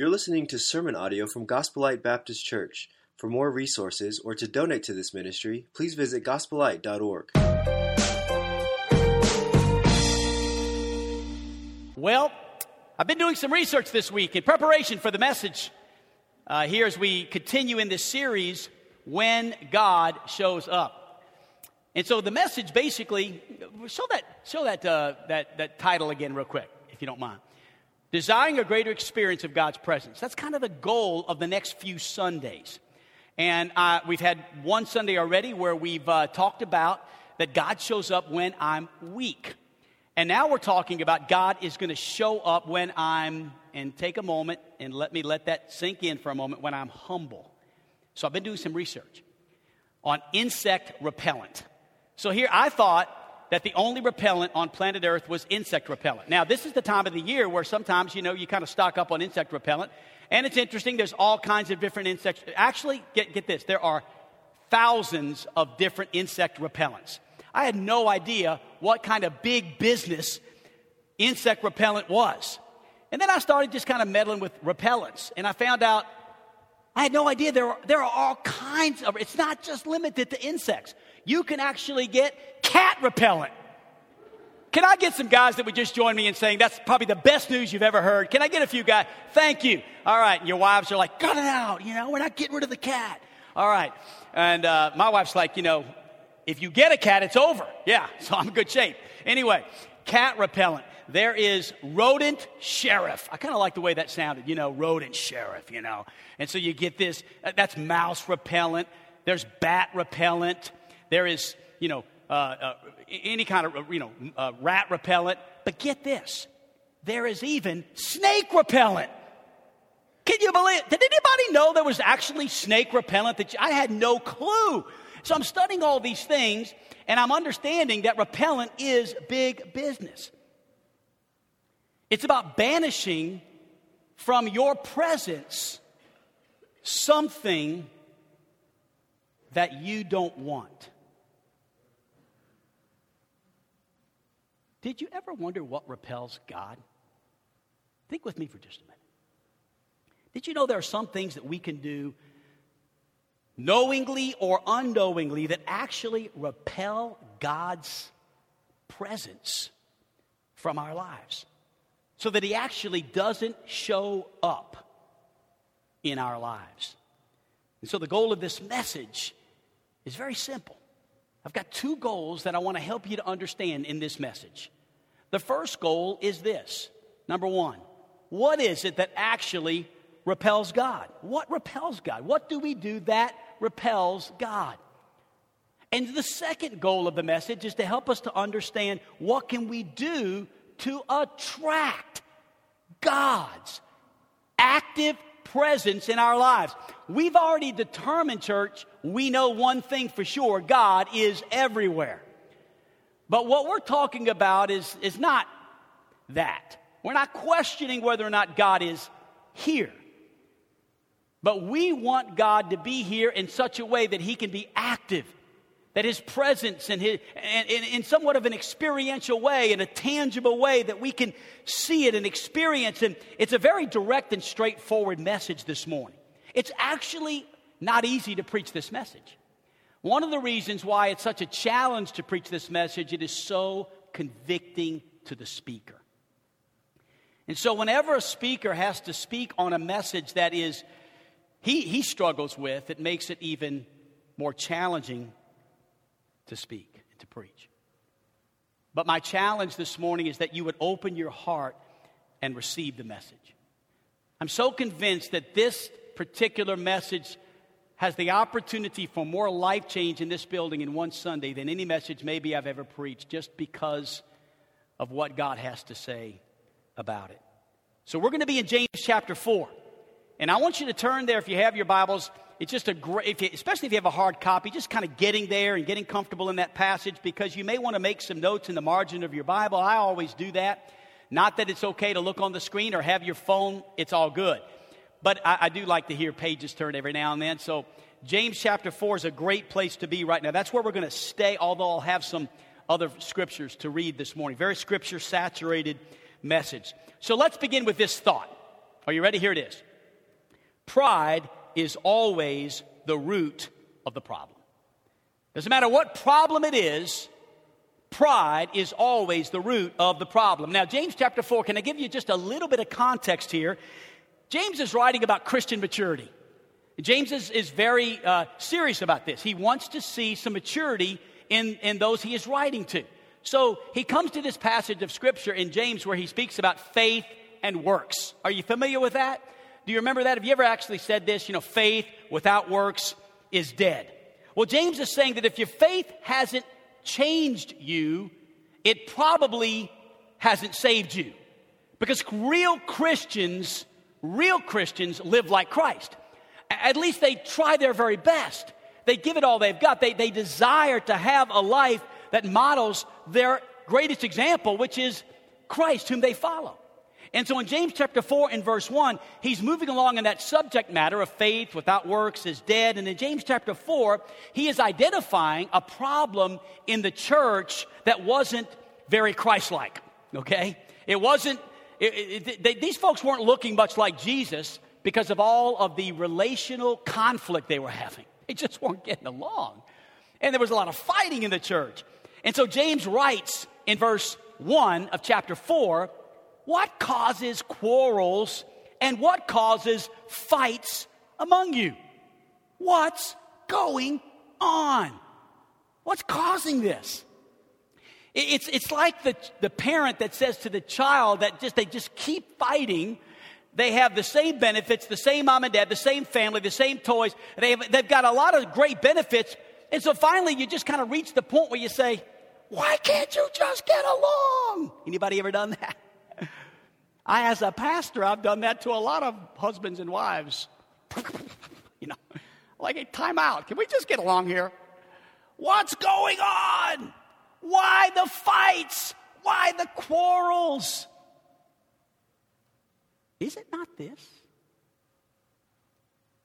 You're listening to sermon audio from Gospel Light Baptist Church. For more resources or to donate to this ministry, please visit gospelite.org. Well, I've been doing some research this week in preparation for the message uh, here as we continue in this series, When God Shows Up. And so the message basically, show that, show that, uh, that, that title again, real quick, if you don't mind. Desiring a greater experience of God's presence. That's kind of the goal of the next few Sundays. And uh, we've had one Sunday already where we've uh, talked about that God shows up when I'm weak. And now we're talking about God is going to show up when I'm, and take a moment and let me let that sink in for a moment, when I'm humble. So I've been doing some research on insect repellent. So here I thought that the only repellent on planet Earth was insect repellent. Now, this is the time of the year where sometimes, you know, you kind of stock up on insect repellent. And it's interesting, there's all kinds of different insects. Actually, get, get this, there are thousands of different insect repellents. I had no idea what kind of big business insect repellent was. And then I started just kind of meddling with repellents, and I found out I had no idea there are, there are all kinds of, it's not just limited to insects. You can actually get cat repellent. Can I get some guys that would just join me in saying that's probably the best news you've ever heard? Can I get a few guys? Thank you. All right. And your wives are like, cut it out. You know, we're not getting rid of the cat. All right. And uh, my wife's like, you know, if you get a cat, it's over. Yeah. So I'm in good shape. Anyway, cat repellent. There is rodent sheriff. I kind of like the way that sounded, you know, rodent sheriff, you know. And so you get this, that's mouse repellent. There's bat repellent. There is, you know, uh, uh, any kind of, you know, uh, rat repellent. But get this there is even snake repellent. Can you believe? Did anybody know there was actually snake repellent? That you, I had no clue. So I'm studying all these things, and I'm understanding that repellent is big business. It's about banishing from your presence something that you don't want. Did you ever wonder what repels God? Think with me for just a minute. Did you know there are some things that we can do knowingly or unknowingly that actually repel God's presence from our lives? So that He actually doesn't show up in our lives. And so the goal of this message is very simple. I've got two goals that I want to help you to understand in this message. The first goal is this number one, what is it that actually repels God? What repels God? What do we do that repels God? And the second goal of the message is to help us to understand what can we do to attract God's active presence in our lives. We've already determined, church, we know one thing for sure God is everywhere. But what we're talking about is, is not that. We're not questioning whether or not God is here. But we want God to be here in such a way that He can be active, that His presence and, his, and, and in somewhat of an experiential way, in a tangible way, that we can see it and experience. And it's a very direct and straightforward message this morning. It's actually not easy to preach this message. One of the reasons why it's such a challenge to preach this message, it is so convicting to the speaker. And so, whenever a speaker has to speak on a message that is he, he struggles with, it makes it even more challenging to speak and to preach. But my challenge this morning is that you would open your heart and receive the message. I'm so convinced that this particular message has the opportunity for more life change in this building in one Sunday than any message maybe I've ever preached just because of what God has to say about it. So we're going to be in James chapter 4. And I want you to turn there if you have your Bibles. It's just a great, if you, especially if you have a hard copy, just kind of getting there and getting comfortable in that passage because you may want to make some notes in the margin of your Bible. I always do that. Not that it's okay to look on the screen or have your phone, it's all good. But I, I do like to hear pages turn every now and then. So James chapter 4 is a great place to be right now. That's where we're going to stay, although I'll have some other scriptures to read this morning. Very scripture saturated message. So let's begin with this thought. Are you ready? Here it is. pride is always the root of the problem. Doesn't matter what problem it is, pride is always the root of the problem. Now, James chapter 4, can I give you just a little bit of context here? James is writing about Christian maturity. James is, is very uh, serious about this. He wants to see some maturity in, in those he is writing to. So he comes to this passage of scripture in James where he speaks about faith and works. Are you familiar with that? Do you remember that? Have you ever actually said this? You know, faith without works is dead. Well, James is saying that if your faith hasn't changed you, it probably hasn't saved you. Because real Christians, real Christians live like Christ. At least they try their very best. They give it all they've got. They, they desire to have a life that models their greatest example, which is Christ, whom they follow. And so in James chapter 4 and verse 1, he's moving along in that subject matter of faith without works is dead. And in James chapter 4, he is identifying a problem in the church that wasn't very Christ like, okay? It wasn't, it, it, they, these folks weren't looking much like Jesus because of all of the relational conflict they were having. They just weren't getting along. And there was a lot of fighting in the church. And so James writes in verse 1 of chapter 4 what causes quarrels and what causes fights among you? What's going on? What's causing this? It's, it's like the, the parent that says to the child that just they just keep fighting. They have the same benefits, the same mom and dad, the same family, the same toys. They have, they've got a lot of great benefits. And so finally you just kind of reach the point where you say, why can't you just get along? Anybody ever done that? I, as a pastor, I've done that to a lot of husbands and wives. you know, like a timeout. Can we just get along here? What's going on? Why the fights? Why the quarrels? Is it not this?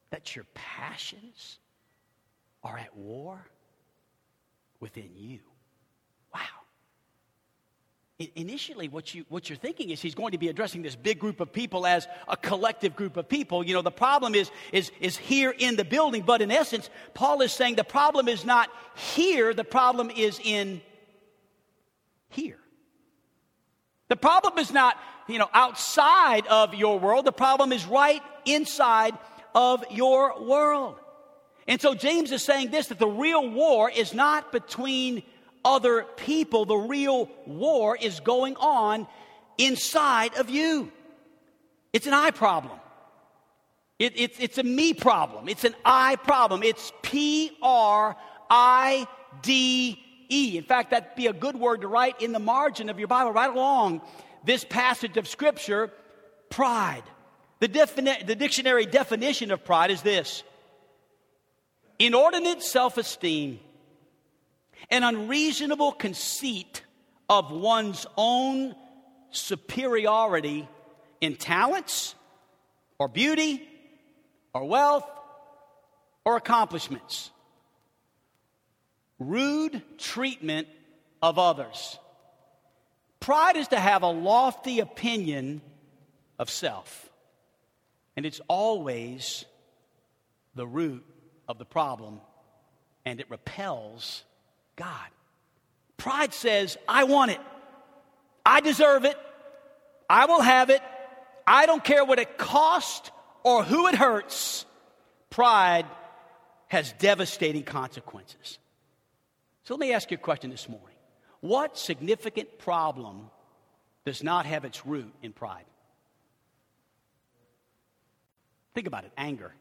That your passions are at war within you. Initially, what, you, what you're thinking is he's going to be addressing this big group of people as a collective group of people. You know, the problem is, is, is here in the building, but in essence, Paul is saying the problem is not here, the problem is in here. The problem is not, you know, outside of your world, the problem is right inside of your world. And so James is saying this that the real war is not between other people. The real war is going on inside of you. It's an I problem. It, it's, it's a me problem. It's an I problem. It's P R I D E. In fact, that'd be a good word to write in the margin of your Bible, right along this passage of Scripture pride. The, defini- the dictionary definition of pride is this inordinate self esteem an unreasonable conceit of one's own superiority in talents or beauty or wealth or accomplishments. Rude treatment of others. Pride is to have a lofty opinion of self, and it's always the root of the problem, and it repels God. Pride says, I want it. I deserve it. I will have it. I don't care what it costs or who it hurts. Pride has devastating consequences. So let me ask you a question this morning. What significant problem does not have its root in pride? Think about it anger.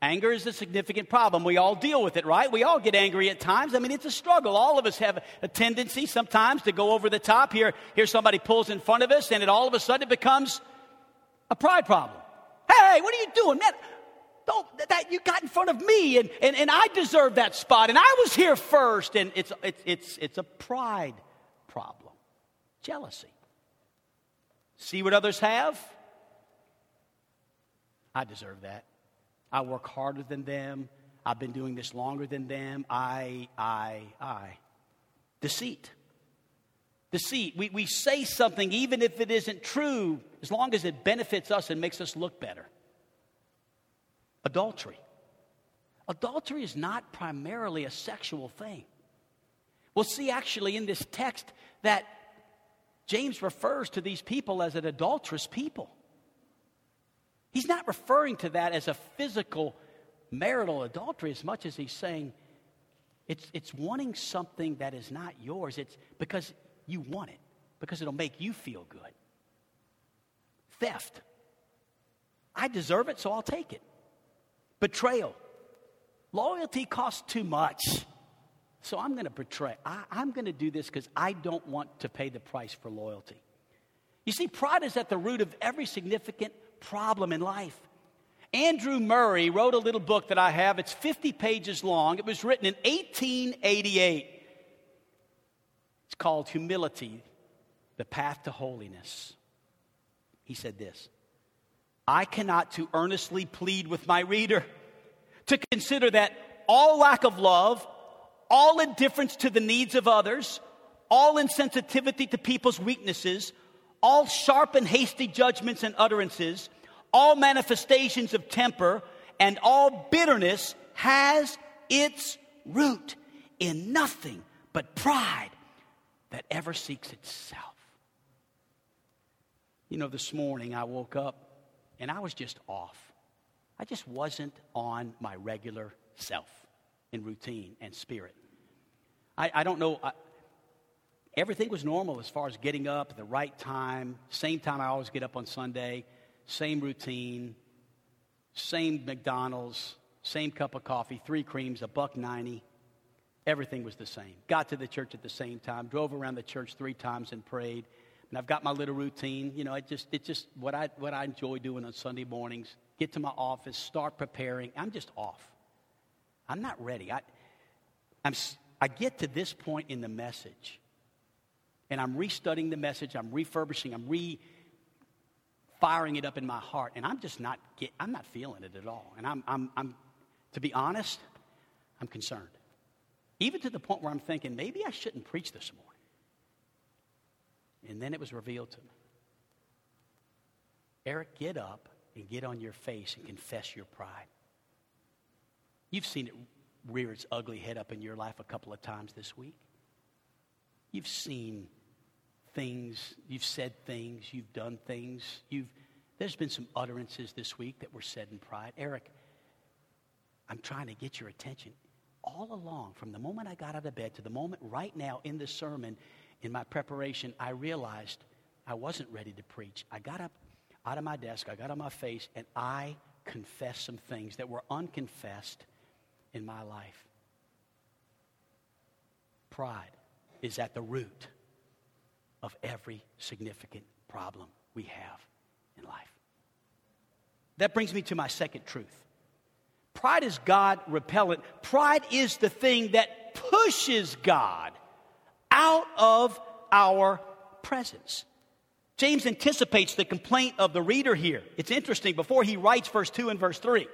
Anger is a significant problem. We all deal with it, right? We all get angry at times. I mean, it's a struggle. All of us have a tendency sometimes to go over the top. Here, here somebody pulls in front of us, and it all of a sudden it becomes a pride problem. Hey, what are you doing? Man, don't, that you got in front of me, and, and, and I deserve that spot, and I was here first. And it's, it's, it's, it's a pride problem. Jealousy. See what others have? I deserve that. I work harder than them. I've been doing this longer than them. I, I, I. Deceit. Deceit. We, we say something even if it isn't true, as long as it benefits us and makes us look better. adultery. Adultery is not primarily a sexual thing. We'll see actually in this text that James refers to these people as an adulterous people. He's not referring to that as a physical marital adultery as much as he's saying it's, it's wanting something that is not yours. It's because you want it, because it'll make you feel good. Theft. I deserve it, so I'll take it. Betrayal. Loyalty costs too much. So I'm going to betray. I, I'm going to do this because I don't want to pay the price for loyalty. You see, pride is at the root of every significant problem in life. Andrew Murray wrote a little book that I have. It's 50 pages long. It was written in 1888. It's called Humility The Path to Holiness. He said this I cannot too earnestly plead with my reader to consider that all lack of love, all indifference to the needs of others, all insensitivity to people's weaknesses, all sharp and hasty judgments and utterances, all manifestations of temper, and all bitterness has its root in nothing but pride that ever seeks itself. You know, this morning I woke up and I was just off. I just wasn't on my regular self in routine and spirit. I, I don't know. I, everything was normal as far as getting up at the right time, same time I always get up on Sunday same routine, same McDonald's, same cup of coffee, three creams, a buck 90. Everything was the same. Got to the church at the same time, drove around the church three times and prayed. And I've got my little routine. You know, it just, it's just what I, what I enjoy doing on Sunday mornings. Get to my office, start preparing. I'm just off. I'm not ready. I, I'm, I get to this point in the message, and I'm restudying the message. I'm refurbishing. I'm re firing it up in my heart, and I'm just not get, I'm not feeling it at all. And I'm, I'm, I'm, to be honest, I'm concerned. Even to the point where I'm thinking, maybe I shouldn't preach this morning. And then it was revealed to me. Eric, get up and get on your face and confess your pride. You've seen it rear its ugly head up in your life a couple of times this week. You've seen things, you've said things, you've done things. You've, there's been some utterances this week that were said in pride. Eric, I'm trying to get your attention. All along, from the moment I got out of bed to the moment right now in the sermon, in my preparation, I realized I wasn't ready to preach. I got up out of my desk, I got on my face, and I confessed some things that were unconfessed in my life. Pride is at the root of every significant problem we have in life. That brings me to my second truth. Pride is God repellent. Pride is the thing that pushes God out of our presence. James anticipates the complaint of the reader here. It's interesting, before he writes verse 2 and verse 3.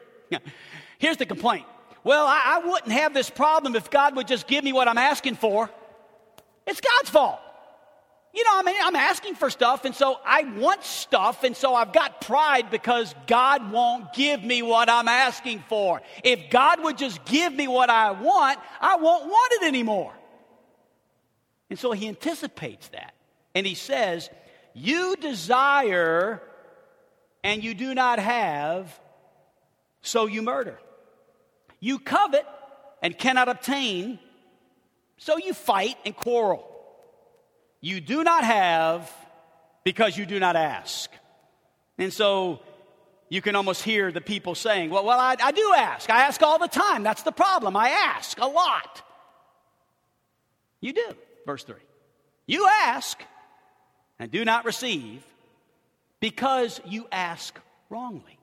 Here's the complaint. Well, I, I wouldn't have this problem if God would just give me what I'm asking for. It's God's fault. You know, I mean, I'm asking for stuff, and so I want stuff, and so I've got pride because God won't give me what I'm asking for. If God would just give me what I want, I won't want it anymore. And so he anticipates that. And he says, You desire and you do not have, so you murder. You covet and cannot obtain, so you fight and quarrel. You do not have because you do not ask. And so you can almost hear the people saying, Well, well I, I do ask. I ask all the time. That's the problem. I ask a lot. You do. Verse 3. You ask and do not receive because you ask wrongly.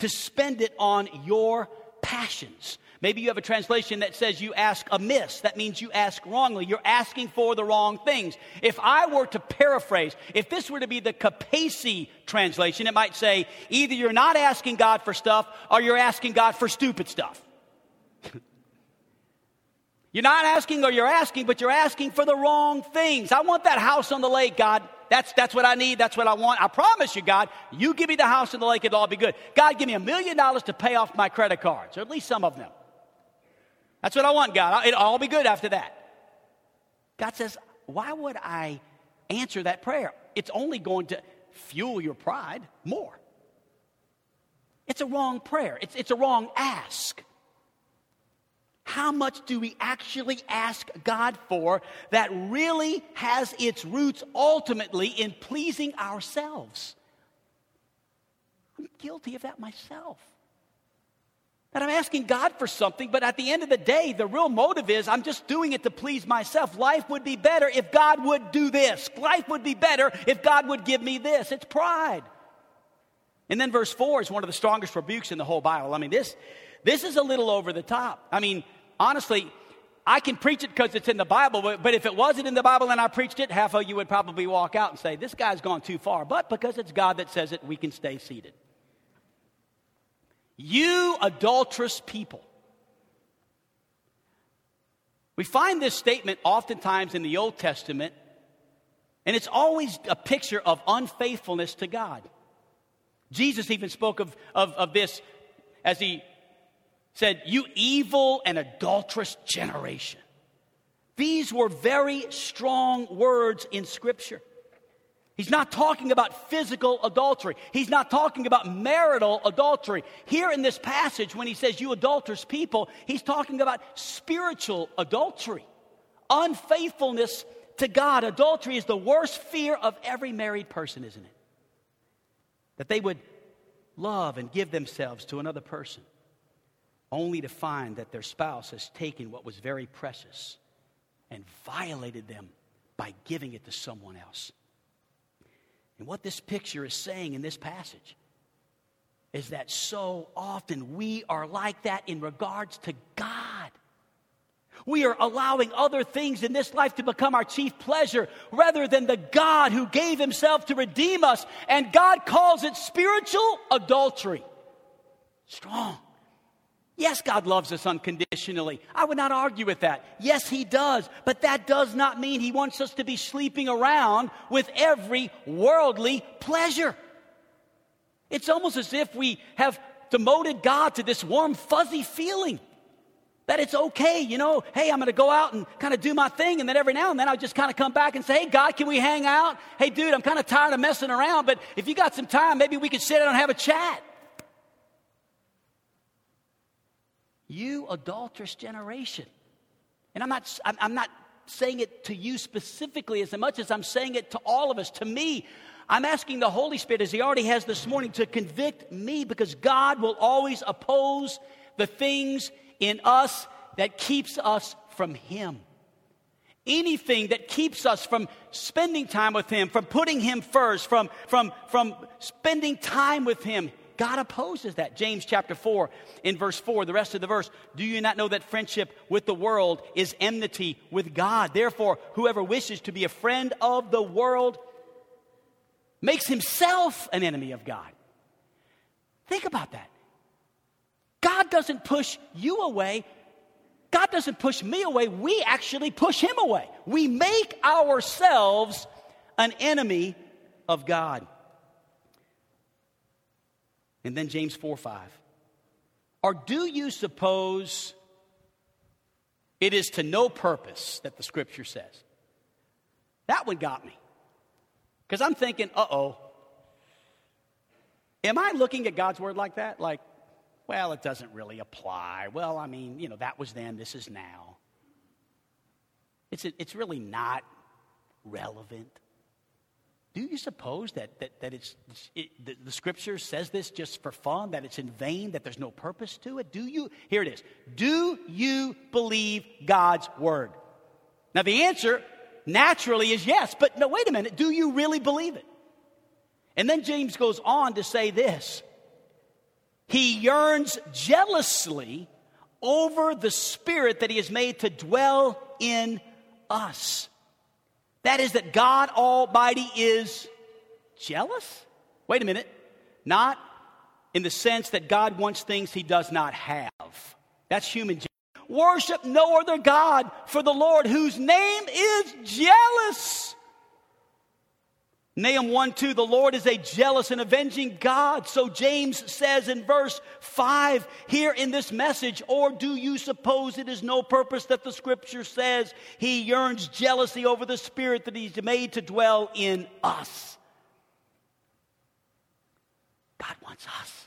To spend it on your passions. Maybe you have a translation that says you ask amiss. That means you ask wrongly. You're asking for the wrong things. If I were to paraphrase, if this were to be the Capacey translation, it might say either you're not asking God for stuff or you're asking God for stupid stuff. you're not asking or you're asking, but you're asking for the wrong things. I want that house on the lake, God. That's, that's what I need. That's what I want. I promise you, God, you give me the house and the lake, it'll all be good. God, give me a million dollars to pay off my credit cards, or at least some of them. That's what I want, God. It'll all be good after that. God says, why would I answer that prayer? It's only going to fuel your pride more. It's a wrong prayer, it's, it's a wrong ask. How much do we actually ask God for that really has its roots ultimately in pleasing ourselves? I'm guilty of that myself. That I'm asking God for something, but at the end of the day, the real motive is I'm just doing it to please myself. Life would be better if God would do this. Life would be better if God would give me this. It's pride. And then verse 4 is one of the strongest rebukes in the whole Bible. I mean, this, this is a little over the top. I mean, honestly, I can preach it because it's in the Bible, but, but if it wasn't in the Bible and I preached it, half of you would probably walk out and say, This guy's gone too far. But because it's God that says it, we can stay seated. You adulterous people. We find this statement oftentimes in the Old Testament, and it's always a picture of unfaithfulness to God. Jesus even spoke of, of, of this as he said, You evil and adulterous generation. These were very strong words in Scripture. He's not talking about physical adultery. He's not talking about marital adultery. Here in this passage, when he says, You adulterous people, he's talking about spiritual adultery, unfaithfulness to God. Adultery is the worst fear of every married person, isn't it? That they would love and give themselves to another person only to find that their spouse has taken what was very precious and violated them by giving it to someone else. And what this picture is saying in this passage is that so often we are like that in regards to God. We are allowing other things in this life to become our chief pleasure rather than the God who gave himself to redeem us. And God calls it spiritual adultery. Strong. Yes, God loves us unconditionally. I would not argue with that. Yes, He does. But that does not mean He wants us to be sleeping around with every worldly pleasure. It's almost as if we have demoted God to this warm, fuzzy feeling that it's okay, you know, hey, I'm going to go out and kind of do my thing. And then every now and then I'll just kind of come back and say, hey, God, can we hang out? Hey, dude, I'm kind of tired of messing around, but if you got some time, maybe we could sit down and have a chat. You adulterous generation. And I'm not, I'm not saying it to you specifically as much as I'm saying it to all of us, to me. I'm asking the Holy Spirit, as He already has this morning, to convict me because God will always oppose the things in us that keeps us from Him. Anything that keeps us from spending time with Him, from putting Him first, from, from, from spending time with Him, God opposes that. James chapter 4, in verse 4, the rest of the verse. Do you not know that friendship with the world is enmity with God? Therefore, whoever wishes to be a friend of the world makes himself an enemy of God. Think about that. God doesn't push you away. God doesn't push me away. We actually push him away. We make ourselves an enemy of God. And then James 4 5. Or do you suppose it is to no purpose that the scripture says? That one got me. Because I'm thinking, uh oh. Am I looking at God's word like that? Like, well, it doesn't really apply. Well, I mean, you know, that was then, this is now. It's, it's really not relevant. Do you suppose that, that, that it's, it, the, the scripture says this just for fun, that it's in vain, that there's no purpose to it? Do you, here it is, do you believe God's word? Now, the answer naturally is yes, but no, wait a minute, do you really believe it? And then James goes on to say this He yearns jealously over the spirit that he has made to dwell in us. That is, that God Almighty is jealous? Wait a minute. Not in the sense that God wants things he does not have. That's human jealousy. Worship no other God for the Lord, whose name is jealous. Nahum 1 2, the Lord is a jealous and avenging God. So James says in verse 5 here in this message, or do you suppose it is no purpose that the scripture says he yearns jealousy over the spirit that he's made to dwell in us? God wants us,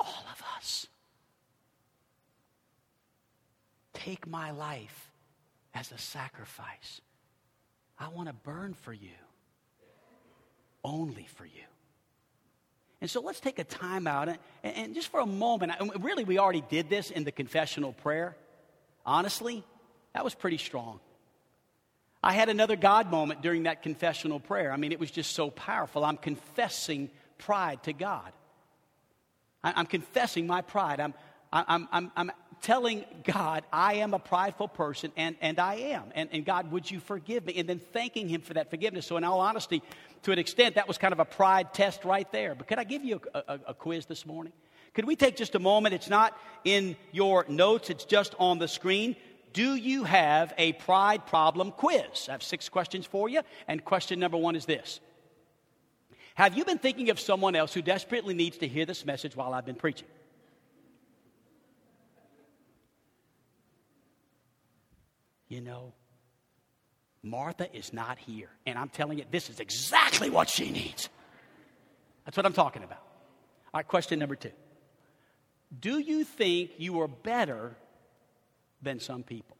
all of us. Take my life as a sacrifice. I want to burn for you only for you. And so let's take a time out and, and just for a moment, really, we already did this in the confessional prayer. Honestly, that was pretty strong. I had another God moment during that confessional prayer. I mean, it was just so powerful. I'm confessing pride to God. I, am confessing my pride. I'm, I'm, I'm, I'm telling God, I am a prideful person, and, and I am. And, and God, would you forgive me? And then thanking Him for that forgiveness. So, in all honesty, to an extent, that was kind of a pride test right there. But could I give you a, a, a quiz this morning? Could we take just a moment? It's not in your notes, it's just on the screen. Do you have a pride problem quiz? I have six questions for you. And question number one is this Have you been thinking of someone else who desperately needs to hear this message while I've been preaching? You know, Martha is not here. And I'm telling you, this is exactly what she needs. That's what I'm talking about. All right, question number two Do you think you are better than some people?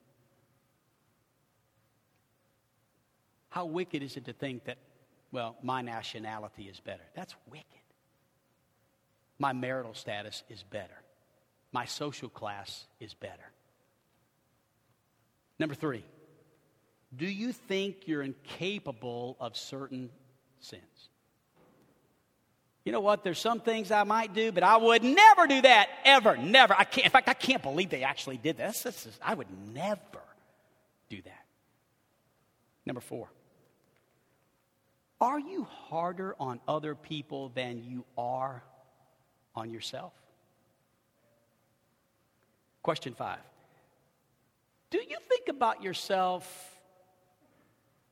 How wicked is it to think that, well, my nationality is better? That's wicked. My marital status is better. My social class is better. Number three, do you think you're incapable of certain sins? You know what? There's some things I might do, but I would never do that ever, never. I can't. In fact, I can't believe they actually did this. this is, I would never do that. Number four. Are you harder on other people than you are on yourself? Question five. Do you think about yourself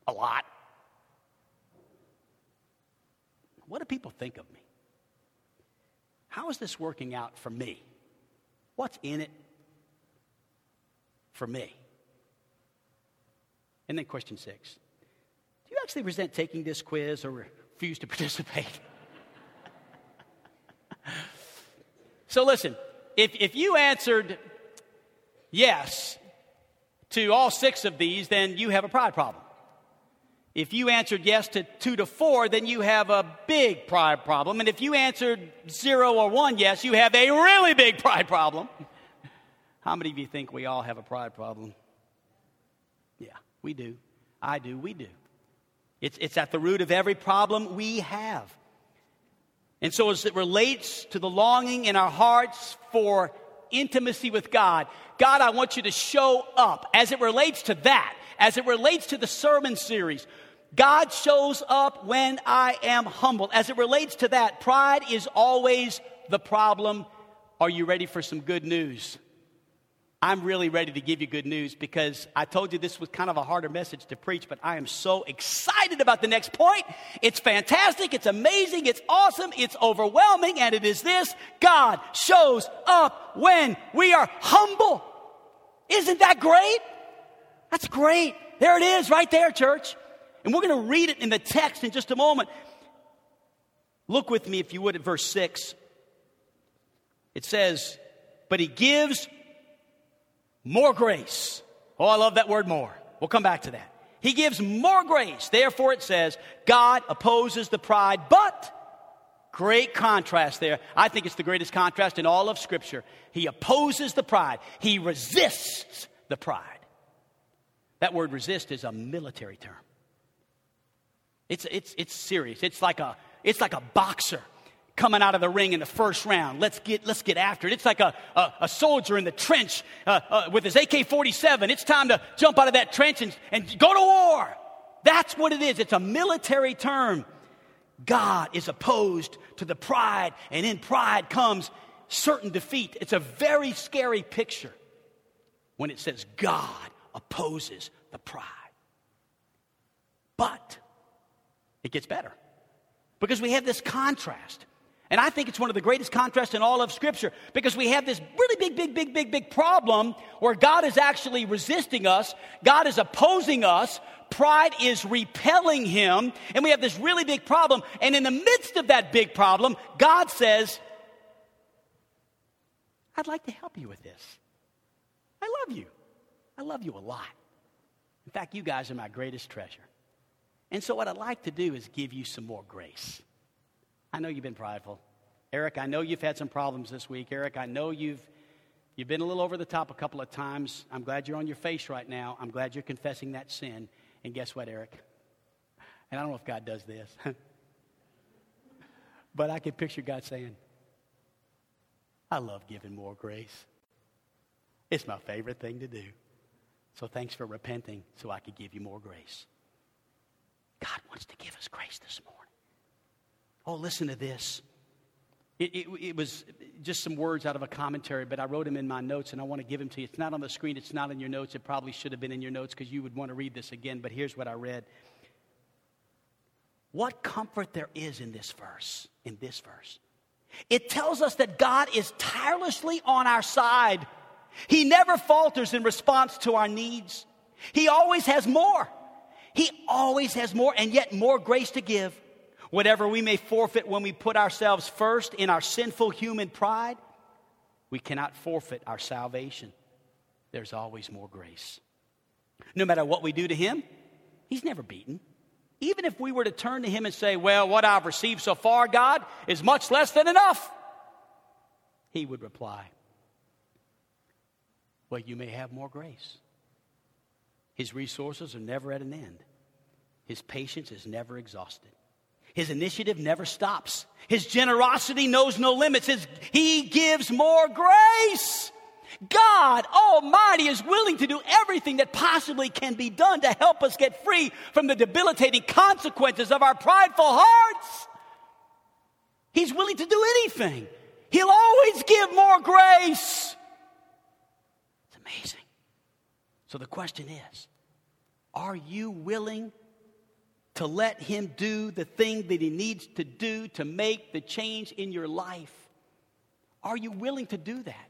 a lot. What do people think of me? How is this working out for me? What's in it for me? And then question six Do you actually resent taking this quiz or refuse to participate? so listen, if, if you answered yes to all six of these, then you have a pride problem. If you answered yes to two to four, then you have a big pride problem. And if you answered zero or one yes, you have a really big pride problem. How many of you think we all have a pride problem? Yeah, we do. I do. We do. It's, it's at the root of every problem we have. And so, as it relates to the longing in our hearts for intimacy with God, God, I want you to show up as it relates to that, as it relates to the sermon series. God shows up when I am humble. As it relates to that, pride is always the problem. Are you ready for some good news? I'm really ready to give you good news because I told you this was kind of a harder message to preach, but I am so excited about the next point. It's fantastic, it's amazing, it's awesome, it's overwhelming, and it is this God shows up when we are humble. Isn't that great? That's great. There it is, right there, church. And we're going to read it in the text in just a moment. Look with me, if you would, at verse 6. It says, But he gives more grace. Oh, I love that word more. We'll come back to that. He gives more grace. Therefore, it says, God opposes the pride, but great contrast there. I think it's the greatest contrast in all of Scripture. He opposes the pride, he resists the pride. That word resist is a military term. It's, it's, it's serious. It's like, a, it's like a boxer coming out of the ring in the first round. Let's get, let's get after it. It's like a, a, a soldier in the trench uh, uh, with his AK 47. It's time to jump out of that trench and, and go to war. That's what it is. It's a military term. God is opposed to the pride, and in pride comes certain defeat. It's a very scary picture when it says God opposes the pride. But it gets better. Because we have this contrast. And I think it's one of the greatest contrasts in all of Scripture because we have this really big, big, big, big, big problem where God is actually resisting us, God is opposing us, pride is repelling Him, and we have this really big problem. And in the midst of that big problem, God says, I'd like to help you with this. I love you. I love you a lot. In fact, you guys are my greatest treasure. And so, what I'd like to do is give you some more grace. I know you've been prideful. Eric, I know you've had some problems this week. Eric, I know you've, you've been a little over the top a couple of times. I'm glad you're on your face right now. I'm glad you're confessing that sin. And guess what, Eric? And I don't know if God does this, but I can picture God saying, I love giving more grace. It's my favorite thing to do. So thanks for repenting so I could give you more grace. God wants to give us grace this morning. Oh, listen to this. It, it, it, was just some words out of a commentary, but I wrote them in my notes and I want to give them to you. It's not on the screen, it's not in your notes. It probably should have been in your notes because you would want to read this again, but here's what I read. What comfort there is in this verse, in this verse. It tells us that God is tirelessly on our side. He never falters in response to our needs. He always has more. He always has more and yet more grace to give. Whatever we may forfeit when we put ourselves first in our sinful human pride, we cannot forfeit our salvation. There's always more grace. No matter what we do to Him, He's never beaten. Even if we were to turn to Him and say, Well, what I've received so far, God, is much less than enough, He would reply, Well, you may have more grace. His resources are never at an end, His patience is never exhausted. His initiative never stops. His generosity knows no limits. His, he gives more grace. God Almighty is willing to do everything that possibly can be done to help us get free from the debilitating consequences of our prideful hearts. He's willing to do anything. He'll always give more grace. It's amazing. So the question is are you willing to let Him do the thing that He needs to do to make the change in your life? Are you willing to do that?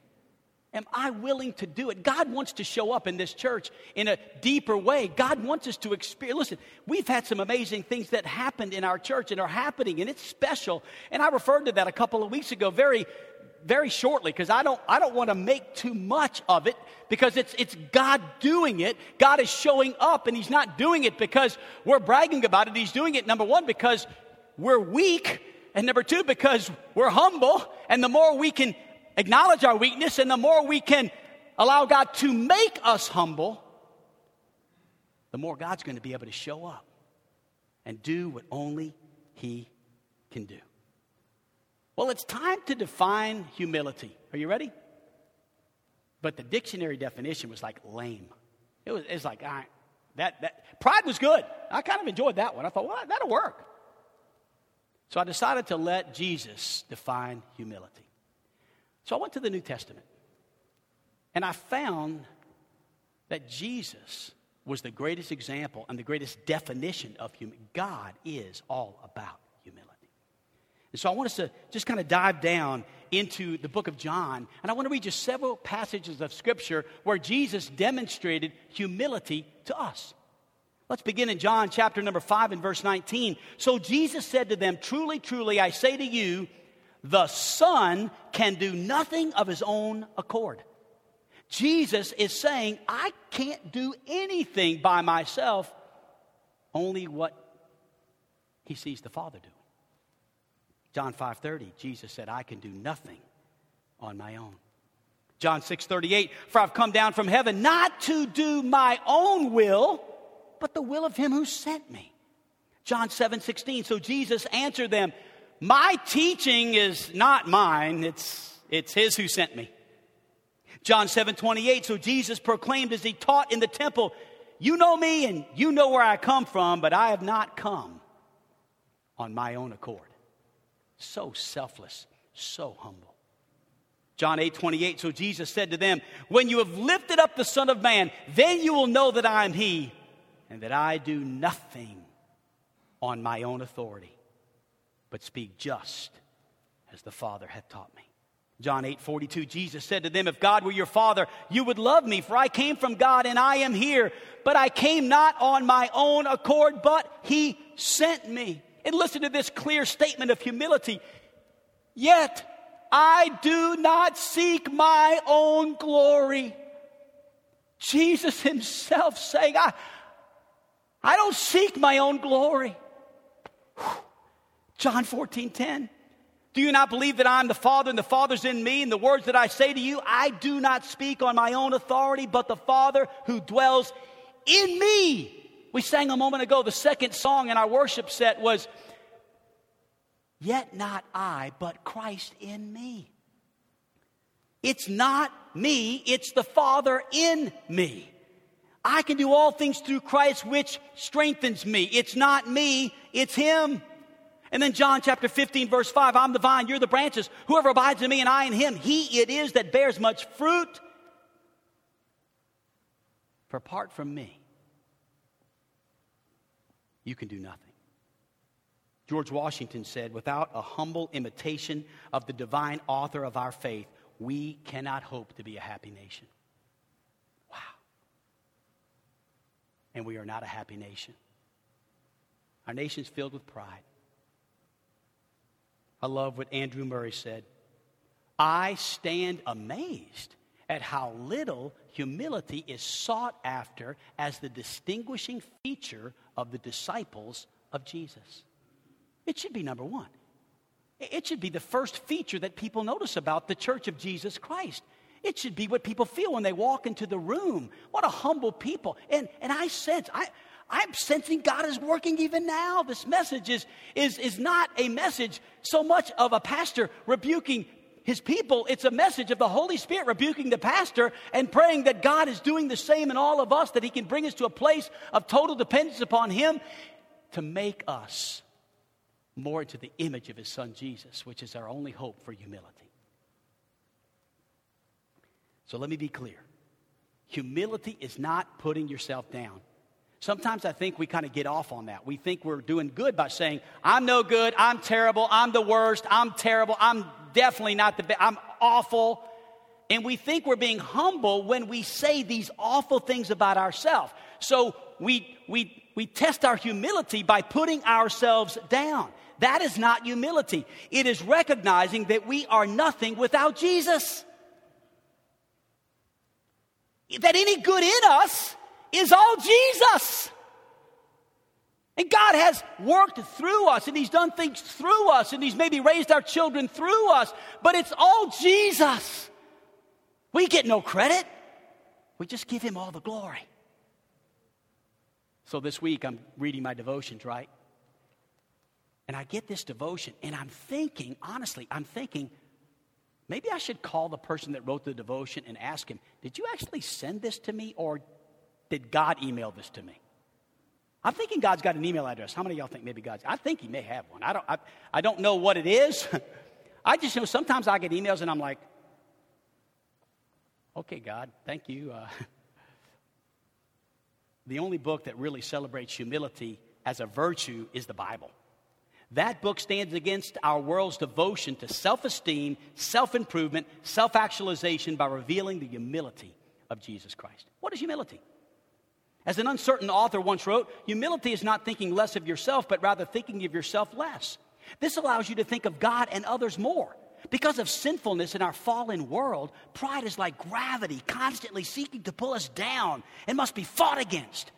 Am I willing to do it? God wants to show up in this church in a deeper way. God wants us to experience. Listen, we've had some amazing things that happened in our church and are happening, and it's special. And I referred to that a couple of weeks ago very very shortly because I don't, I don't want to make too much of it because it's, it's God doing it. God is showing up and He's not doing it because we're bragging about it. He's doing it, number one, because we're weak, and number two, because we're humble. And the more we can acknowledge our weakness and the more we can allow God to make us humble, the more God's going to be able to show up and do what only He can do. Well, it's time to define humility. Are you ready? But the dictionary definition was like lame. It was, it was like, right, that, that, pride was good. I kind of enjoyed that one. I thought, well, that'll work. So I decided to let Jesus define humility. So I went to the New Testament and I found that Jesus was the greatest example and the greatest definition of humility. God is all about and so I want us to just kind of dive down into the book of John. And I want to read just several passages of scripture where Jesus demonstrated humility to us. Let's begin in John chapter number 5 and verse 19. So Jesus said to them, Truly, truly, I say to you, the Son can do nothing of his own accord. Jesus is saying, I can't do anything by myself, only what he sees the Father do. John 5:30, Jesus said, "I can do nothing on my own." John 6:38, "For I've come down from heaven not to do my own will, but the will of him who sent me." John 7:16, so Jesus answered them, "My teaching is not mine, it's it's his who sent me." John 7:28, so Jesus proclaimed as he taught in the temple, "You know me and you know where I come from, but I have not come on my own accord." So selfless, so humble. John 8 28. So Jesus said to them, When you have lifted up the Son of Man, then you will know that I am He, and that I do nothing on my own authority, but speak just as the Father hath taught me. John 8 42, Jesus said to them, If God were your Father, you would love me, for I came from God and I am here. But I came not on my own accord, but He sent me. And listen to this clear statement of humility. Yet I do not seek my own glory. Jesus Himself saying, I, I don't seek my own glory. John 14 10. Do you not believe that I'm the Father and the Father's in me? And the words that I say to you, I do not speak on my own authority, but the Father who dwells in me. We sang a moment ago, the second song in our worship set was, Yet not I, but Christ in me. It's not me, it's the Father in me. I can do all things through Christ, which strengthens me. It's not me, it's Him. And then John chapter 15, verse 5 I'm the vine, you're the branches. Whoever abides in me and I in him, he it is that bears much fruit. For apart from me, you can do nothing. George Washington said, without a humble imitation of the divine author of our faith, we cannot hope to be a happy nation. Wow. And we are not a happy nation. Our nation is filled with pride. I love what Andrew Murray said. I stand amazed at how little humility is sought after as the distinguishing feature of the disciples of Jesus. It should be number one. It should be the first feature that people notice about the church of Jesus Christ. It should be what people feel when they walk into the room. What a humble people. And, and I sense, I, I'm sensing God is working even now. This message is, is, is not a message so much of a pastor rebuking his people. It's a message of the Holy Spirit rebuking the pastor and praying that God is doing the same in all of us, that he can bring us to a place of total dependence upon him to make us more into the image of his son Jesus, which is our only hope for humility. So let me be clear humility is not putting yourself down. Sometimes I think we kind of get off on that. We think we're doing good by saying, I'm no good, I'm terrible, I'm the worst, I'm terrible, I'm definitely not the best, I'm awful. And we think we're being humble when we say these awful things about ourselves. So we, we, we test our humility by putting ourselves down. That is not humility. It is recognizing that we are nothing without Jesus. That any good in us is all Jesus. And God has worked through us and He's done things through us and He's maybe raised our children through us, but it's all Jesus. We get no credit, we just give Him all the glory. So this week I'm reading my devotions, right? And I get this devotion and I'm thinking, honestly, I'm thinking, maybe I should call the person that wrote the devotion and ask him, Did you actually send this to me or did God email this to me? I'm thinking God's got an email address. How many of y'all think maybe God's? I think He may have one. I don't, I, I don't know what it is. I just know sometimes I get emails and I'm like, okay, God, thank you. Uh, the only book that really celebrates humility as a virtue is the Bible. That book stands against our world's devotion to self esteem, self improvement, self actualization by revealing the humility of Jesus Christ. What is humility? As an uncertain author once wrote, humility is not thinking less of yourself, but rather thinking of yourself less. This allows you to think of God and others more. Because of sinfulness in our fallen world, pride is like gravity, constantly seeking to pull us down and must be fought against.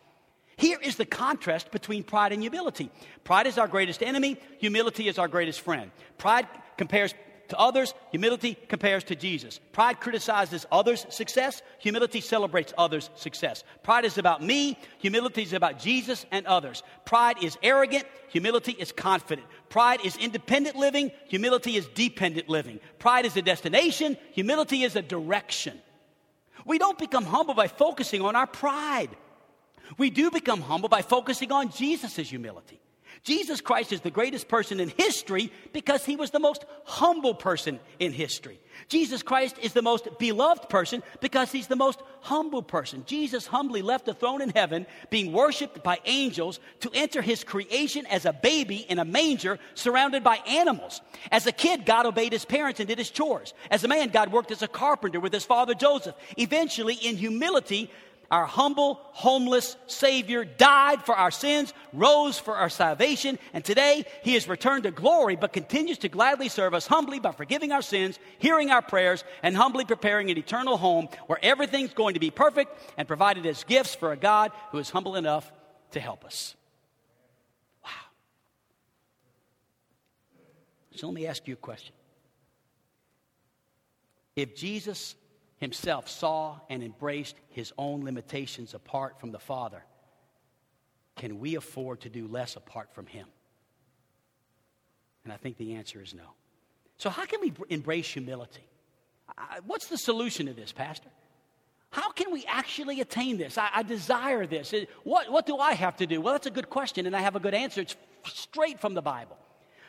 Here is the contrast between pride and humility. Pride is our greatest enemy, humility is our greatest friend. Pride compares to others, humility compares to Jesus. Pride criticizes others' success, humility celebrates others' success. Pride is about me, humility is about Jesus and others. Pride is arrogant, humility is confident. Pride is independent living, humility is dependent living. Pride is a destination, humility is a direction. We don't become humble by focusing on our pride. We do become humble by focusing on Jesus' humility. Jesus Christ is the greatest person in history because he was the most humble person in history. Jesus Christ is the most beloved person because he's the most humble person. Jesus humbly left the throne in heaven, being worshiped by angels, to enter his creation as a baby in a manger surrounded by animals. As a kid, God obeyed his parents and did his chores. As a man, God worked as a carpenter with his father Joseph. Eventually, in humility, our humble, homeless Savior died for our sins, rose for our salvation, and today He has returned to glory, but continues to gladly serve us humbly by forgiving our sins, hearing our prayers, and humbly preparing an eternal home where everything's going to be perfect and provided as gifts for a God who is humble enough to help us. Wow. So let me ask you a question. If Jesus himself saw and embraced his own limitations apart from the Father, can we afford to do less apart from him? And I think the answer is no. So, how can we embrace humility? What's the solution to this, Pastor? How can we actually attain this? I, I, desire this. What, what do I have to do? Well, that's a good question, and I have a good answer. It's straight from the Bible.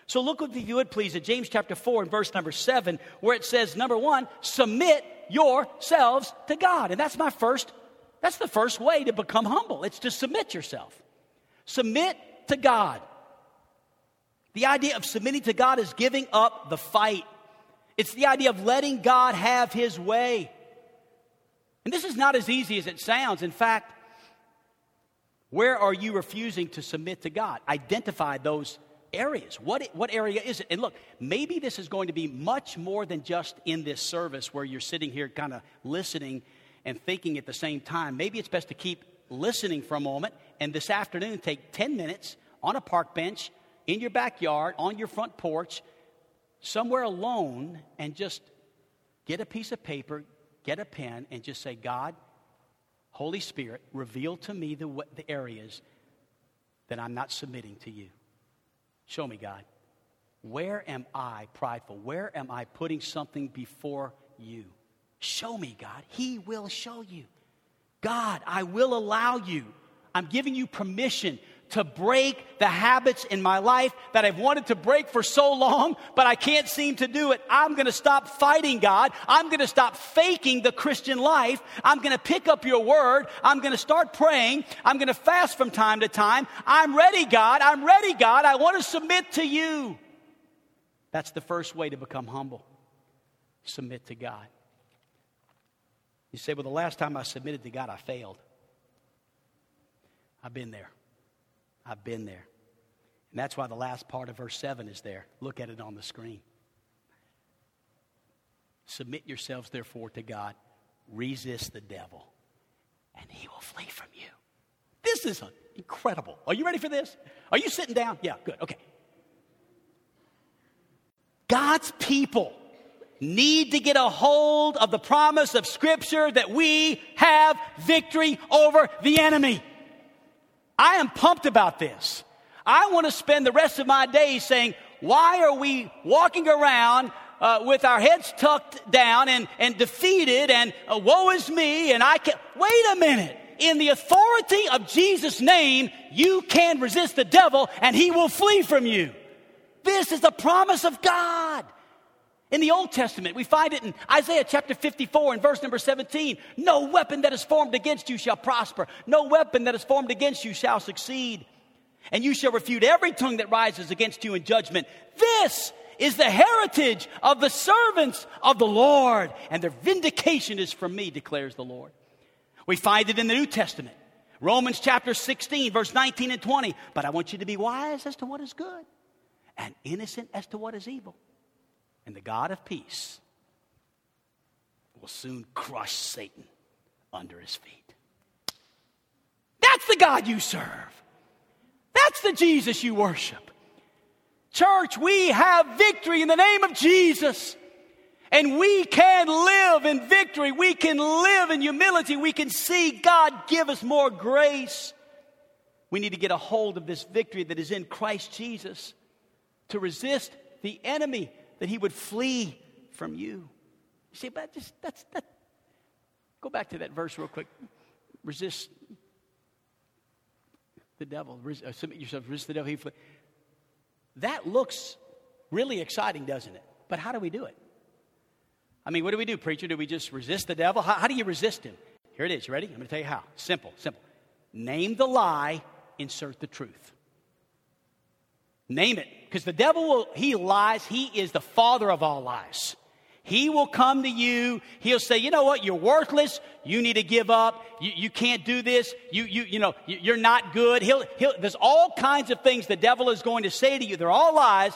So look, if you would please, at James chapter 4 and verse number 7, where it says, number one, submit yourselves to God. And that's my first, that's the first way to become humble. It's to submit yourself. Submit to God. The idea of submitting to God is giving up the fight. It's the idea of letting God have his way. And this is not as easy as it sounds. In fact, where are you refusing to submit to God? Identify those areas. What, what area is it? And look, maybe this is going to be much more than just in this service where you're sitting here kind of listening and thinking at the same time. Maybe it's best to keep listening for a moment and this afternoon take 10 minutes on a park bench, in your backyard, on your front porch, somewhere alone, and just get a piece of paper, get a pen, and just say, God, Holy Spirit, reveal to me the, the areas that I'm not submitting to you. Show me, God. Where am I prideful? Where am I putting something before you? Show me, God. He will show you. God, I will allow you. I'm giving you permission to break the habits in my life that I've wanted to break for so long, but I can't seem to do it. I'm going to stop fighting God. I'm going to stop faking the Christian life. I'm going to pick up your word. I'm going to start praying. I'm going to fast from time to time. I'm ready, God. I'm ready, God. I want to submit to you. That's the first way to become humble. Submit to God. You say, well, the last time I submitted to God, I failed. I've been there. I've been there. And that's why the last part of verse 7 is there. Look at it on the screen. Submit yourselves, therefore, to God. Resist the devil, and he will flee from you. This is incredible. Are you ready for this? Are you sitting down? Yeah, good. Okay. God's people need to get a hold of the promise of Scripture that we have victory over the enemy. I am pumped about this. I want to spend the rest of my days saying, why are we walking around uh, with our heads tucked down and, and defeated and uh, woe is me and I can't. Wait a minute. In the authority of Jesus' name, you can resist the devil and he will flee from you. This is the promise of God. In the Old Testament, we find it in Isaiah chapter 54 and verse number 17. No weapon that is formed against you shall prosper. No weapon that is formed against you shall succeed. And you shall refute every tongue that rises against you in judgment. This is the heritage of the servants of the Lord, and their vindication is from me, declares the Lord. We find it in the New Testament. Romans chapter 16, verse 19 and 20. But I want you to be wise as to what is good and innocent as to what is evil. And the God of peace will soon crush Satan under his feet. That's the God you serve. That's the Jesus you worship. Church, we have victory in the name of Jesus. And we can live in victory. We can live in humility. We can see God give us more grace. We need to get a hold of this victory that is in Christ Jesus to resist the enemy that he would flee from you. You see, but just that's that. Go back to that verse real quick. Resist the devil. Res, uh, submit yourself. Resist the devil. He flee. That looks really exciting, doesn't it? But how do we do it? I mean, what do we do, preacher? Do we just resist the devil? How, how do you resist him? Here it is. You ready? I'm going to tell you how. Simple, simple. Name the lie, insert the truth. Name it. Because the devil will, he lies. He is the father of all lies. He will come to you. He'll say, you know what? You're worthless. You need to give up. You, you can't do this. You, you, you know, you're not good. He'll, he'll, there's all kinds of things the devil is going to say to you. They're all lies.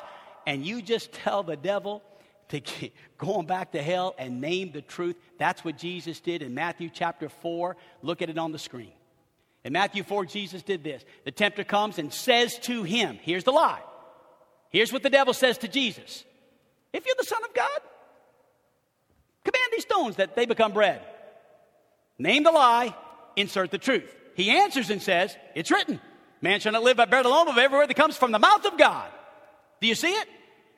And you just tell the devil to get, going back to hell and name the truth. That's what Jesus did in Matthew chapter 4. Look at it on the screen. In Matthew 4, Jesus did this. The tempter comes and says to him, here's the lie. Here's what the devil says to Jesus If you're the Son of God, Command these stones that they become bread. Name the lie, insert the truth. He answers and says, It's written, man shall not live by bread alone, but every word that comes from the mouth of God. Do you see it?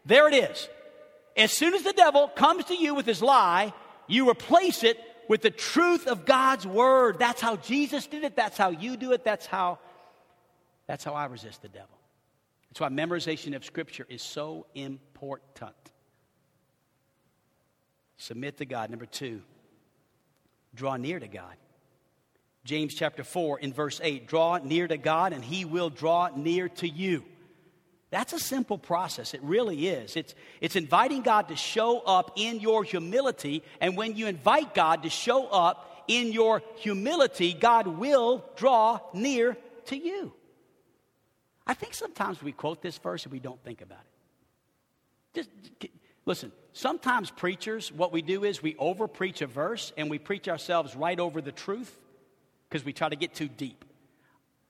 There it is. As soon as the devil comes to you with his lie, you replace it with the truth of God's word. That's how Jesus did it. That's how you do it. That's how, that's how I resist the devil. That's why memorization of scripture is so important. Submit to God. Number two, draw near to God. James chapter 4 in verse 8 draw near to God and he will draw near to you. That's a simple process. It really is. It's, it's inviting God to show up in your humility. And when you invite God to show up in your humility, God will draw near to you. I think sometimes we quote this verse and we don't think about it. Just Listen, sometimes preachers, what we do is we over preach a verse and we preach ourselves right over the truth because we try to get too deep.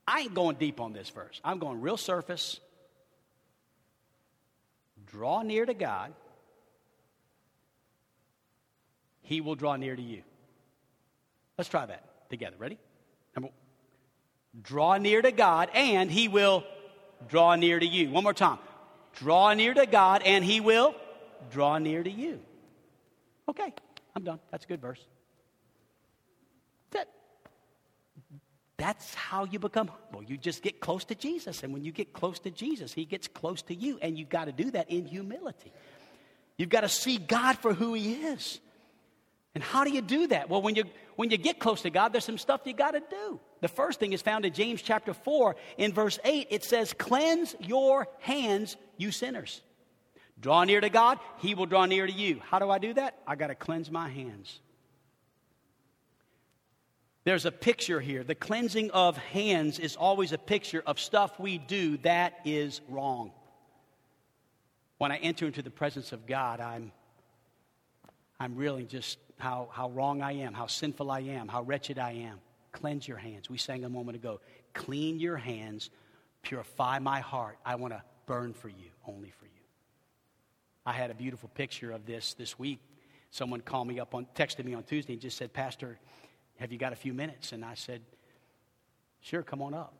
I ain't going deep on this verse. I'm going real surface. Draw near to God, He will draw near to you. Let's try that together. Ready? Number one. Draw near to God, and He will draw near to you. One more time. Draw near to God, and He will draw near to you. Okay, I'm done. That's a good verse. That, that's how you become humble. You just get close to Jesus. And when you get close to Jesus, He gets close to you. And you've got to do that in humility. You've got to see God for who He is. And how do you do that? Well, when you, when you get close to God, there's some stuff you got to do. The first thing is found in James chapter 4 in verse 8. It says, Cleanse your hands, you sinners. Draw near to God, He will draw near to you. How do I do that? I got to cleanse my hands. There's a picture here. The cleansing of hands is always a picture of stuff we do that is wrong. When I enter into the presence of God, I'm, I'm realizing just how, how wrong I am, how sinful I am, how wretched I am. Cleanse your hands. We sang a moment ago. Clean your hands, purify my heart. I want to burn for you, only for you. I had a beautiful picture of this this week. Someone called me up on, texted me on Tuesday and just said, Pastor, have you got a few minutes? And I said, Sure, come on up.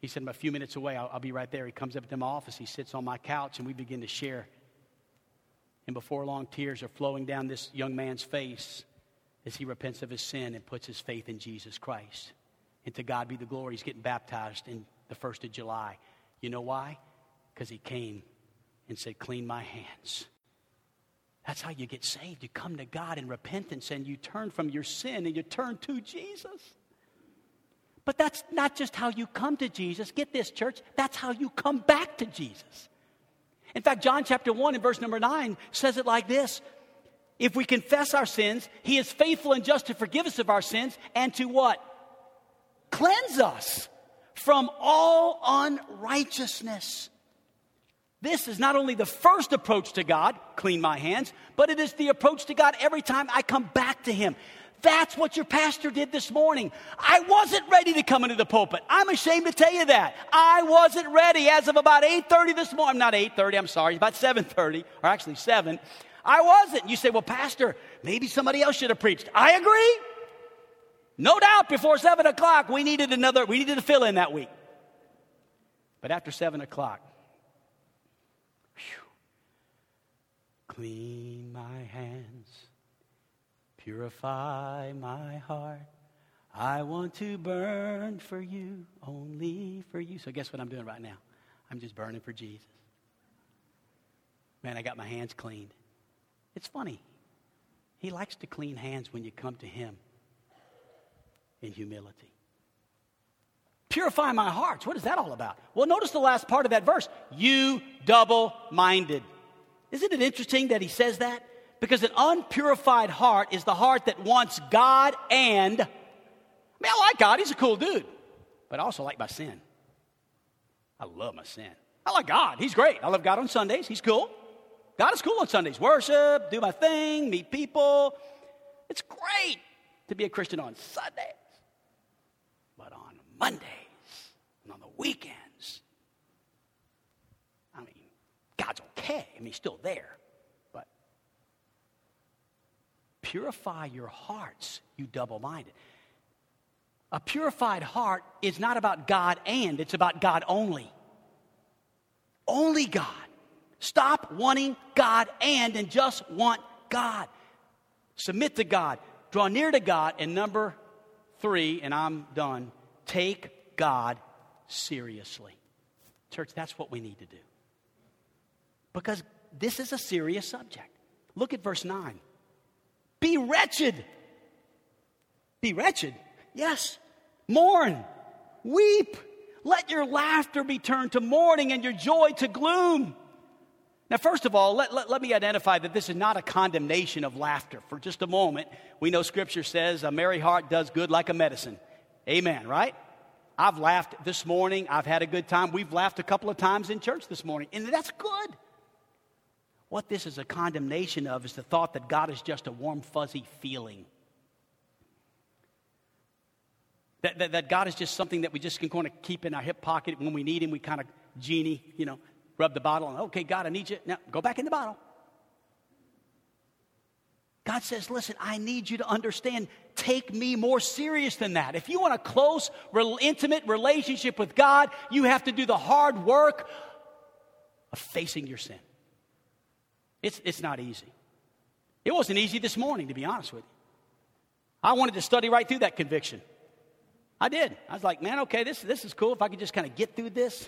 He said, I'm a few minutes away. I'll, I'll be right there. He comes up to my office. He sits on my couch, and we begin to share. And before long, tears are flowing down this young man's face as he repents of his sin and puts his faith in Jesus Christ. And to God be the glory. He's getting baptized in the 1st of July. You know why? Because he came and said, Clean my hands. That's how you get saved. You come to God in repentance and you turn from your sin and you turn to Jesus. But that's not just how you come to Jesus. Get this, church. That's how you come back to Jesus. In fact, John chapter 1 and verse number 9 says it like this If we confess our sins, he is faithful and just to forgive us of our sins and to what? Cleanse us from all unrighteousness. This is not only the first approach to God, clean my hands, but it is the approach to God every time I come back to Him. That's what your pastor did this morning. I wasn't ready to come into the pulpit. I'm ashamed to tell you that. I wasn't ready as of about 8:30 this morning. Not 8:30, I'm sorry, about 7:30, or actually 7. I wasn't. You say, well, Pastor, maybe somebody else should have preached. I agree. No doubt before 7 o'clock, we needed another, we needed to fill in that week. But after 7 o'clock, Clean my hands, purify my heart. I want to burn for you, only for you. So, guess what I'm doing right now? I'm just burning for Jesus. Man, I got my hands cleaned. It's funny. He likes to clean hands when you come to Him in humility. Purify my hearts. What is that all about? Well, notice the last part of that verse. You double minded. Isn't it interesting that he says that? Because an unpurified heart is the heart that wants God and, I mean, I like God. He's a cool dude. But I also like my sin. I love my sin. I like God. He's great. I love God on Sundays. He's cool. God is cool on Sundays. Worship, do my thing, meet people. It's great to be a Christian on Sundays. But on Mondays and on the weekends, I mean, God's okay. I mean, He's still there. But purify your hearts, you double minded. A purified heart is not about God and, it's about God only. Only God. Stop wanting God and and just want God. Submit to God. Draw near to God. And number three, and I'm done, take God seriously. Church, that's what we need to do. Because this is a serious subject. Look at verse 9. Be wretched. Be wretched. Yes. Mourn. Weep. Let your laughter be turned to mourning and your joy to gloom. Now, first of all, let, let, let, me identify that this is not a condemnation of laughter. For just a moment, we know Scripture says a merry heart does good like a medicine. Amen, right? I've laughed this morning. I've had a good time. We've laughed a couple of times in church this morning, and that's good. What this is a condemnation of is the thought that God is just a warm, fuzzy feeling. That, that, that God is just something that we just can kind of keep in our hip pocket. When we need Him, we kind of genie, you know, rub the bottle and, okay, God, I need you. Now go back in the bottle. God says, listen, I need you to understand, take me more serious than that. If you want a close, real, intimate relationship with God, you have to do the hard work of facing your sin. It's, it's not easy. It wasn't easy this morning, to be honest with you. I wanted to study right through that conviction. I did. I was like, man, okay, this, this is cool. If I could just kind of get through this.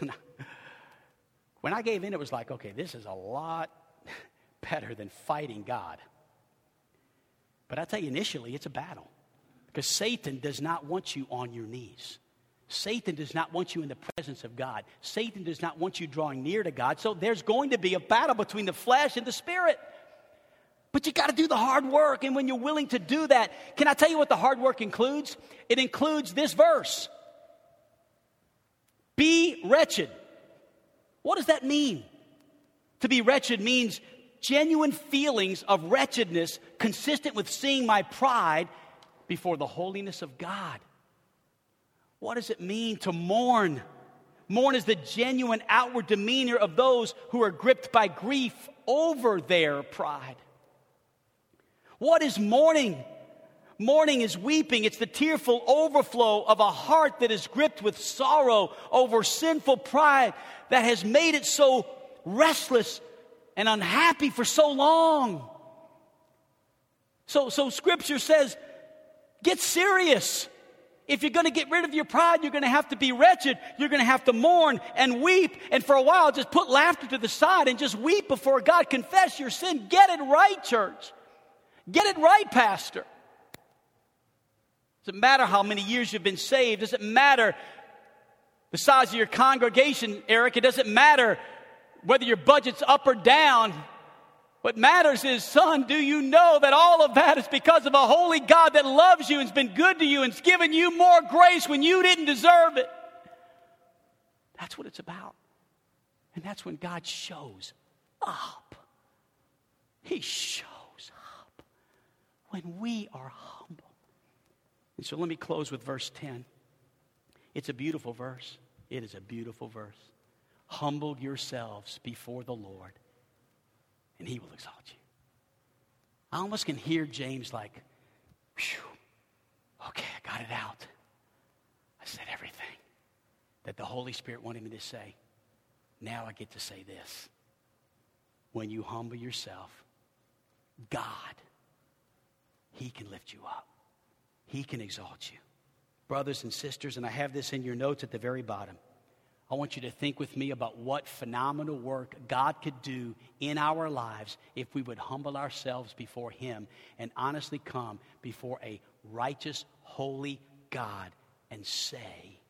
when I gave in, it was like, okay, this is a lot better than fighting God. But I tell you, initially, it's a battle because Satan does not want you on your knees. Satan does not want you in the presence of God. Satan does not want you drawing near to God. So there's going to be a battle between the flesh and the spirit. But you got to do the hard work. And when you're willing to do that, can I tell you what the hard work includes? It includes this verse Be wretched. What does that mean? To be wretched means genuine feelings of wretchedness consistent with seeing my pride before the holiness of God. What does it mean to mourn? Mourn is the genuine outward demeanor of those who are gripped by grief over their pride. What is mourning? Mourning is weeping. It's the tearful overflow of a heart that is gripped with sorrow over sinful pride that has made it so restless and unhappy for so long. So, so scripture says, get serious. If you're going to get rid of your pride, you're going to have to be wretched. You're going to have to mourn and weep. And for a while, just put laughter to the side and just weep before God. Confess your sin. Get it right, church. Get it right, Pastor. Doesn't matter how many years you've been saved. Doesn't matter the size of your congregation, Eric. It doesn't matter whether your budget's up or down. What matters is, son, do you know that all of that is because of a holy God that loves you and's been good to you and's given you more grace when you didn't deserve it? That's what it's about. And that's when God shows up. He shows up when we are humble. And so let me close with verse 10. It's a beautiful verse. It is a beautiful verse. Humble yourselves before the Lord, and he will exalt you. I almost can hear James like, okay, I got it out. I said everything that the Holy Spirit wanted me to say. Now I get to say this. When you humble yourself, God, He can lift you up, He can exalt you. Brothers and sisters, and I have this in your notes at the very bottom I want you to think with me about what phenomenal work God could do in our lives if we would humble ourselves before Him and honestly come before a righteous, holy God and say,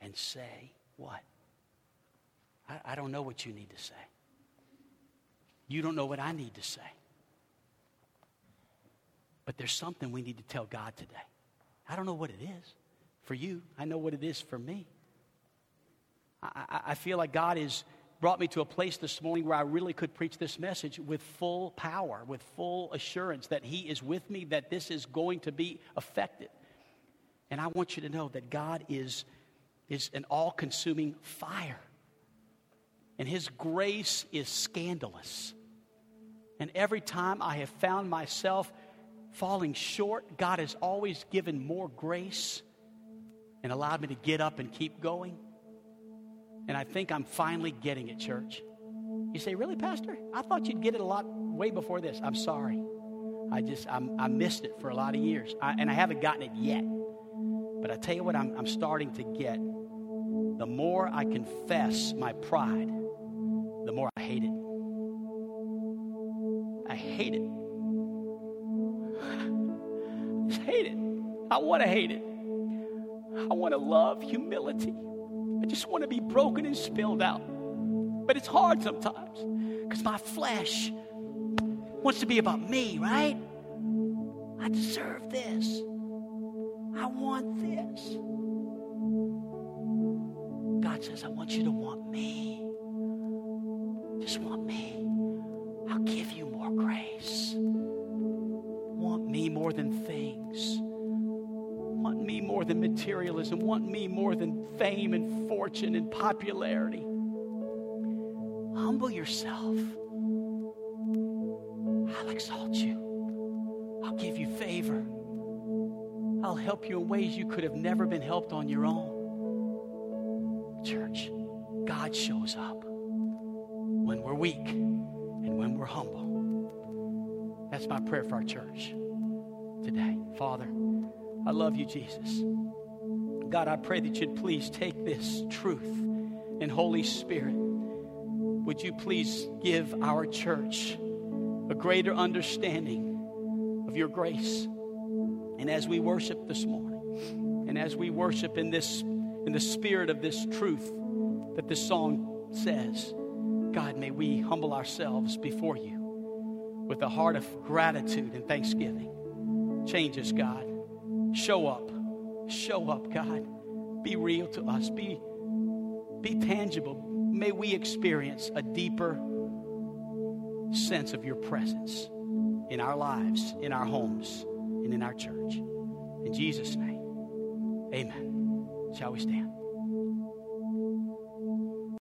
and say, what? I, I don't know what you need to say. You don't know what I need to say. But there's something we need to tell God today. I don't know what it is for you, I know what it is for me. I, I feel like God has brought me to a place this morning where I really could preach this message with full power, with full assurance that He is with me, that this is going to be effective. And I want you to know that God is, is an all consuming fire. And His grace is scandalous. And every time I have found myself falling short, God has always given more grace and allowed me to get up and keep going. And I think I'm finally getting it, church. You say, Really, Pastor? I thought you'd get it a lot way before this. I'm sorry. I just, I'm, i missed it for a lot of years. I, and I haven't gotten it yet. But I tell you what, I'm, I'm starting to get. The more I confess my pride, the more I hate it. I hate it. I hate it. I want to hate it. I want to love humility. I just want to be broken and spilled out. But it's hard sometimes because my flesh wants to be about me, right? I deserve this. I want this. God says, I want you to want me. Just want me. I'll give you more grace. Want me more than things more than materialism, want me more than fame and fortune and popularity. Humble yourself. I'll exalt you. I'll give you favor. I'll help you in ways you could have never been helped on your own. Church, God shows up when we're weak and when we're humble. That's my prayer for our church today. Father, I love you, Jesus. God, I pray that you'd please take this truth and Holy Spirit, would you please give our church a greater understanding of your grace? And as we worship this morning, and as we worship in this in the spirit of this truth that this song says, God, may we humble ourselves before you with a heart of gratitude and thanksgiving. Change us, God. Show up. Show up, God. Be real to us. Be, be tangible. May we experience a deeper sense of your presence in our lives, in our homes, and in our church. In Jesus' name, amen. Shall we stand?